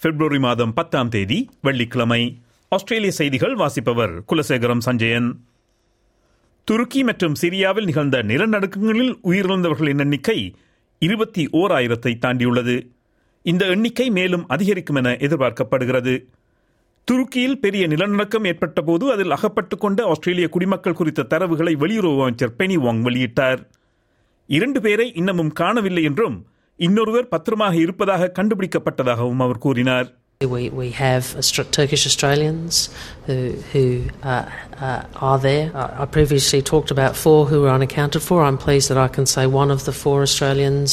பிப்ரவரி மாதம் பத்தாம் தேதி வெள்ளிக்கிழமை. ஆஸ்திரேலிய செய்திகள் வாசிப்பவர் குலசேகரம் சஞ்சயன். துருக்கி மற்றும் சிரியாவில் நிகழ்ந்த நிலநடுக்கங்களில் உயிரிழந்தவர்களின் எண்ணிக்கை இருபத்தி ஓர் ஆயிரத்தை தாண்டியுள்ளது. இந்த எண்ணிக்கை மேலும் அதிகரிக்கும் என எதிர்பார்க்கப்படுகிறது. துருக்கியில் பெரிய நிலநடுக்கம் ஏற்பட்ட போது அதில் அகப்பட்டுக் கொண்ட ஆஸ்திரேலிய குடிமக்கள் குறித்த தரவுகளை வெளியுறவு அமைச்சர் பெனி வாங் வெளியிட்டார். இரண்டு பேரை இன்னமும் காணவில்லை என்றும் இன்னொருவர் பத்திரமாக இருப்பதாக கண்டுபிடிக்கப்பட்டதாகவும் அவர் கூறினார் We, we have Aust- Turkish Australians who, who uh, uh, are there. I I previously talked about four who are unaccounted for. I'm pleased that I can say one of the four Australians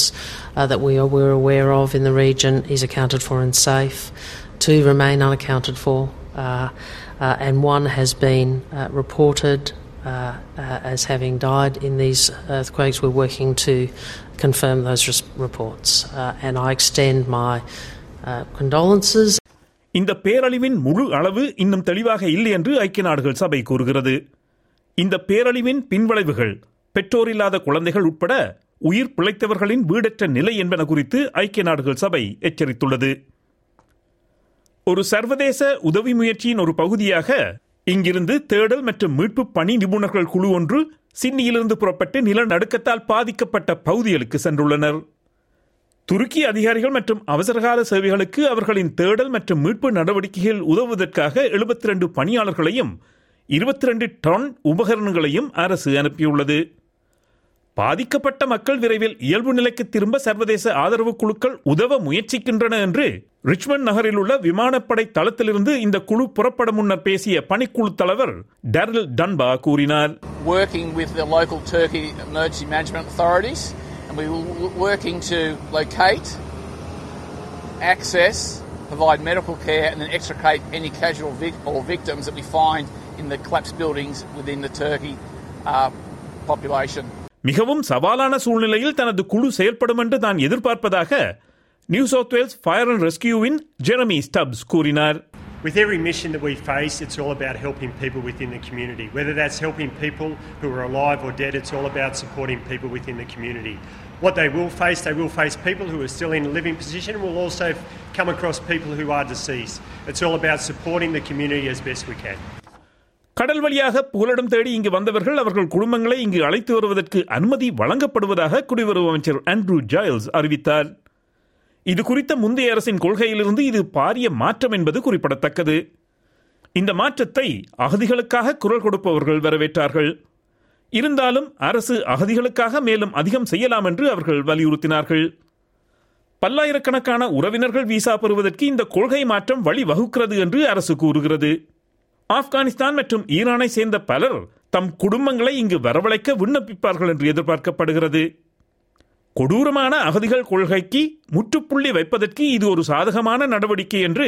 uh, that we are we're aware of in the region is accounted for and safe. Two remain unaccounted for, uh, uh, and one has been uh, reported Uh, uh, as having died in these earthquakes. We're working to confirm those res- reports, uh, and I extend my uh, condolences. இந்த பேரழிவின் முழு அளவு இன்னும் தெளிவாக இல்லை என்று ஐக்கிய நாடுகள் சபை கூறுகிறது. இந்த பேரழிவின் பின்விளைவுகள் பெற்றோரில்லாத குழந்தைகள் உட்பட உயிர் பிழைத்தவர்களின் வீடற்ற நிலை என்பன குறித்து ஐக்கிய நாடுகள் சபை எச்சரித்துள்ளது. ஒரு சர்வதேச உதவி முயற்சியின் ஒரு பகுதியாக இங்கிருந்து தேடல் மற்றும் மீட்பு பணி நிபுணர்கள் குழு ஒன்று சிட்னியிலிருந்து புறப்பட்டு நிலநடுக்கத்தால் பாதிக்கப்பட்ட பகுதிகளுக்கு சென்றுள்ளனர். துருக்கி அதிகாரிகள் மற்றும் அவசரகால சேவைகளுக்கு அவர்களின் தேடல் மற்றும் மீட்பு நடவடிக்கைகள் உதவுவதற்காக 72 பணியாளர்களையும் 22 டன் உபகரணங்களையும் அரசு அனுப்பியுள்ளது. பாதிக்கப்பட்ட மக்கள் விரைவில் இயல்பு நிலைக்கு திரும்ப சர்வதேச ஆதரவு குழுக்கள் உதவ முயற்சிக்கின்றன என்று ரிச்மண்ட் நகரில் உள்ள விமானப்படை தளத்திலிருந்து இந்த குழு புறப்பட முன்னர் பேசிய பணிக்குழு தலைவர் டெரல் டன்பா கூறினார் working with the local Turkey emergency management authorities, and we were working to locate, access, provide medical care, and then extricate any casual vic- or victims that we find in the collapsed buildings within the Turkey uh, population. மிகவும் சவாலான சூழ்நிலையில் தனது குழு செயல்படும் என்று தான் எதிர்பார்ப்பதாக New South Wales Fire and ரெஸ்கியூவின் Jeremy Stubbs கூறினார் With every mission that we face, it's all about helping people within the community. Whether that's helping people who are alive or dead, it's all about supporting people within the community. What they will face, they will face people who are still in a living position. will also come across people who are deceased. It's all about supporting the community as best we can. கடல் வழியாக புகலிடம் தேடி இங்கு வந்தவர்கள் அவர்கள் குடும்பங்களை இங்கு அழைத்து வருவதற்கு அனுமதி வழங்கப்படுவதாக குடிவரவு அமைச்சர் ஆண்ட்ரூ ஜாயல்ஸ் அறிவித்தார். இது குறித்த முந்தைய அரசின் கொள்கையிலிருந்து இது பாரிய மாற்றம் என்பது குறிப்பிடத்தக்கது. இந்த மாற்றத்தை அகதிகளுக்காக குரல் கொடுப்பவர்கள் வரவேற்றார்கள். இருந்தாலும் அரசு அகதிகளுக்காக மேலும் அதிகம் செய்யலாம் என்று அவர்கள் வலியுறுத்தினார்கள். பல்லாயிரக்கணக்கான உறவினர்கள் விசா பெறுவதற்கு இந்த கொள்கை மாற்றம் வழிவகுக்கிறது என்று அரசு கூறுகிறது. ஆப்கானிஸ்தான் மற்றும் ஈரானை சேர்ந்த பலர் தம் குடும்பங்களை இங்கு வரவழைக்க விண்ணப்பிப்பார்கள் என்று எதிர்பார்க்கப்படுகிறது கொடூரமான அகதிகள் கொள்கைக்கு முற்றுப்புள்ளி வைப்பதற்கு இது ஒரு சாதகமான நடவடிக்கை என்று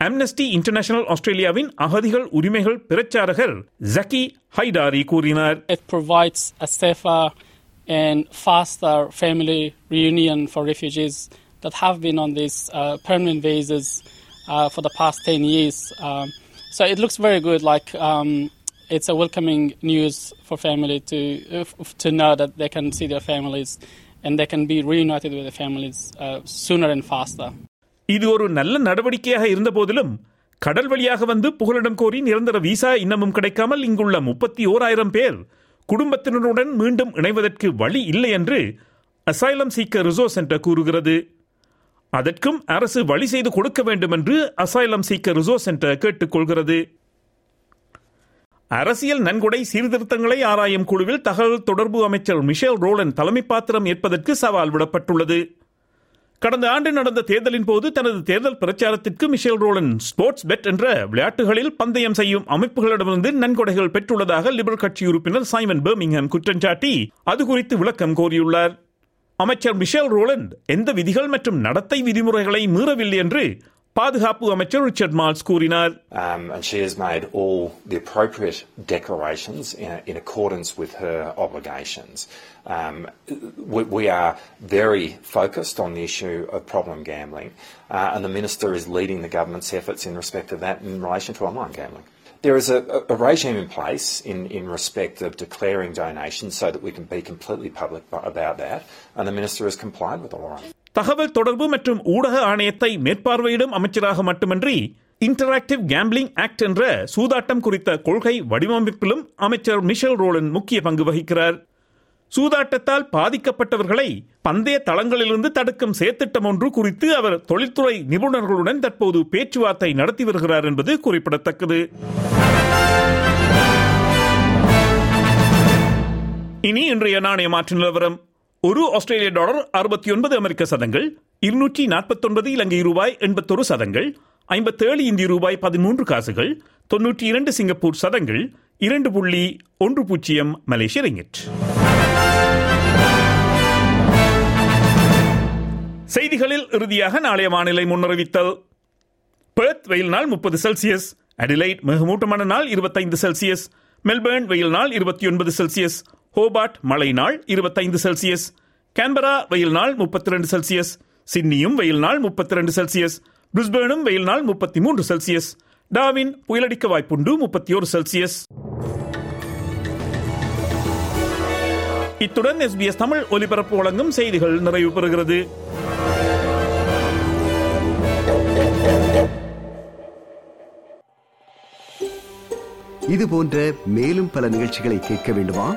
அம்னஸ்டி இன்டர்நேஷனல் ஆஸ்திரேலியாவின் அகதிகள் உரிமைகள் பிரச்சாரகர் ஜக்கி ஹைடாரி கூறினார் It provides a safer and faster family reunion for refugees that have been on these uh, permanent visas uh, for the past 10 years. Um, so it looks very good, like um, it's a welcoming news for family to, uh, to know that they can see their families and they can be reunited with their families uh, sooner and faster. இது ஒரு நல்ல நடவடிக்கையாக இருந்த போதிலும் கடல் வழியாக வந்து புகலிடம் கோரி நிரந்தர விசா இன்னமும் கிடைக்காமல் இங்குள்ள முப்பத்தி ஓராயிரம் பேர் குடும்பத்தினருடன் மீண்டும் இணைவதற்கு வழி இல்லை என்று அசைலம் சீக்க ரிசோர்ஸ் சென்டர் கூறுகிறது அதற்கும் அரசு வழி செய்து கொடுக்க வேண்டும் என்று அசைலம் சீக்க ரிசோர்ஸ் சென்டர் கேட்டுக்கொள்கிறது. அரசியல் நன்கொடை சீர்திருத்தங்களை ஆராயும் குழுவில் தகவல் தொடர்பு அமைச்சர் மிஷேல் ரோலன் தலைமை பாத்திரம் ஏற்பதற்கு சவால் விடப்பட்டுள்ளது. கடந்த ஆண்டு நடந்த தேர்தலின் போது தனது தேர்தல் பிரச்சாரத்திற்கு மிஷேல் ரோலன் ஸ்போர்ட்ஸ் பெட் என்ற விளையாட்டுகளில் பந்தயம் செய்யும் அமைப்புகளிடமிருந்து நன்கொடைகள் பெற்றுள்ளதாக லிபரல் கட்சி உறுப்பினர் சைமன் பெர்மிங்ஹாம் குற்றம் சாட்டி அது குறித்து விளக்கம் கோரியுள்ளார். அமைச்சர் மிஷேல் ரோலண்ட் எந்த விதிகள் மற்றும் நடத்தை விதிமுறைகளை மீறவில்லை என்று பாதுகாப்பு அமைச்சர் ரிச்சர்ட் மால்ஸ் கூறினார் Um, and she has made all the appropriate declarations in, in accordance with her obligations. Um, we, we are very focused on the issue of problem gambling, uh, and the Minister is leading the government's efforts in respect of that in relation to online gambling. There is a, a regime in place in, in respect of declaring donations so that we can be completely public about that, and the Minister has complied with the law. தகவல் தொடர்பு மற்றும் ஊடக ஆணையத்தை மேற்பார்வையிடும் அமைச்சராக மட்டுமின்றி interactive gambling act என்ற சூதாட்டம் குறித்த கொள்கை வடிவமைப்பிலும் அமைச்சர் மிஷல் ரோலன் முக்கிய பங்கு வகிக்கிறார். சூதாட்டத்தால் பாதிக்கப்பட்டவர்களை பந்தய தளங்களிலிருந்து தடுக்கும் செயற்திட்டம் ஒன்று குறித்து அவர் தொழில்துறை நிபுணர்களுடன் தற்போது பேச்சுவார்த்தை நடத்தி வருகிறார் என்பது குறிப்பிடத்தக்கது. இனி இன்றைய நாணய மாற்று நிலவரம். ஒரு ஆஸ்திரேலிய டாலர் அறுபத்தி ஒன்பது அமெரிக்க சதங்கள் இருநூற்றி நாற்பத்தொன்பது இலங்கை ரூபாய் எண்பத்தொரு சதங்கள் ஐம்பத்தேழு இந்திய ரூபாய் பதிமூன்று காசுகள் தொன்னூற்றி இரண்டு சிங்கப்பூர் சதங்கள் இரண்டு புள்ளி ஒன்று பூஜ்ஜியம் மலேசிய ரிங்கிட். செய்திகளில் இறுதியாக நாளைய வானிலை முன்னறிவித்தல். பெர்த் வெயில் நாள் முப்பது செல்சியஸ் அடிலைட் மிகமூட்டமான நாள் இருபத்தைந்து செல்சியஸ் மெல்பர்ன் வெயில் நாள் இருபத்தி ஒன்பது செல்சியஸ் ஹோபார்ட் மழை நாள் இருபத்தைந்து செல்சியஸ் கேன்பரா வெயில் நாள் முப்பத்தி ரெண்டு செல்சியஸ் சிட்னியும் வெயில் நாள் முப்பத்தி ரெண்டு செல்சியஸ் பிரிஸ்பேனும் வெயில் நாள் முப்பத்தி மூன்று செல்சியஸ் டாவின் புயலடிக்க வாய்ப்புண்டு முப்பத்தி ஒரு செல்சியஸ். இத்துடன் எஸ்பிஎஸ் தமிழ் ஒலிபரப்பு வழங்கும் செய்திகள் நிறைவு பெறுகிறது. இது போன்ற மேலும் பல நிகழ்ச்சிகளை கேட்க வேண்டுமா?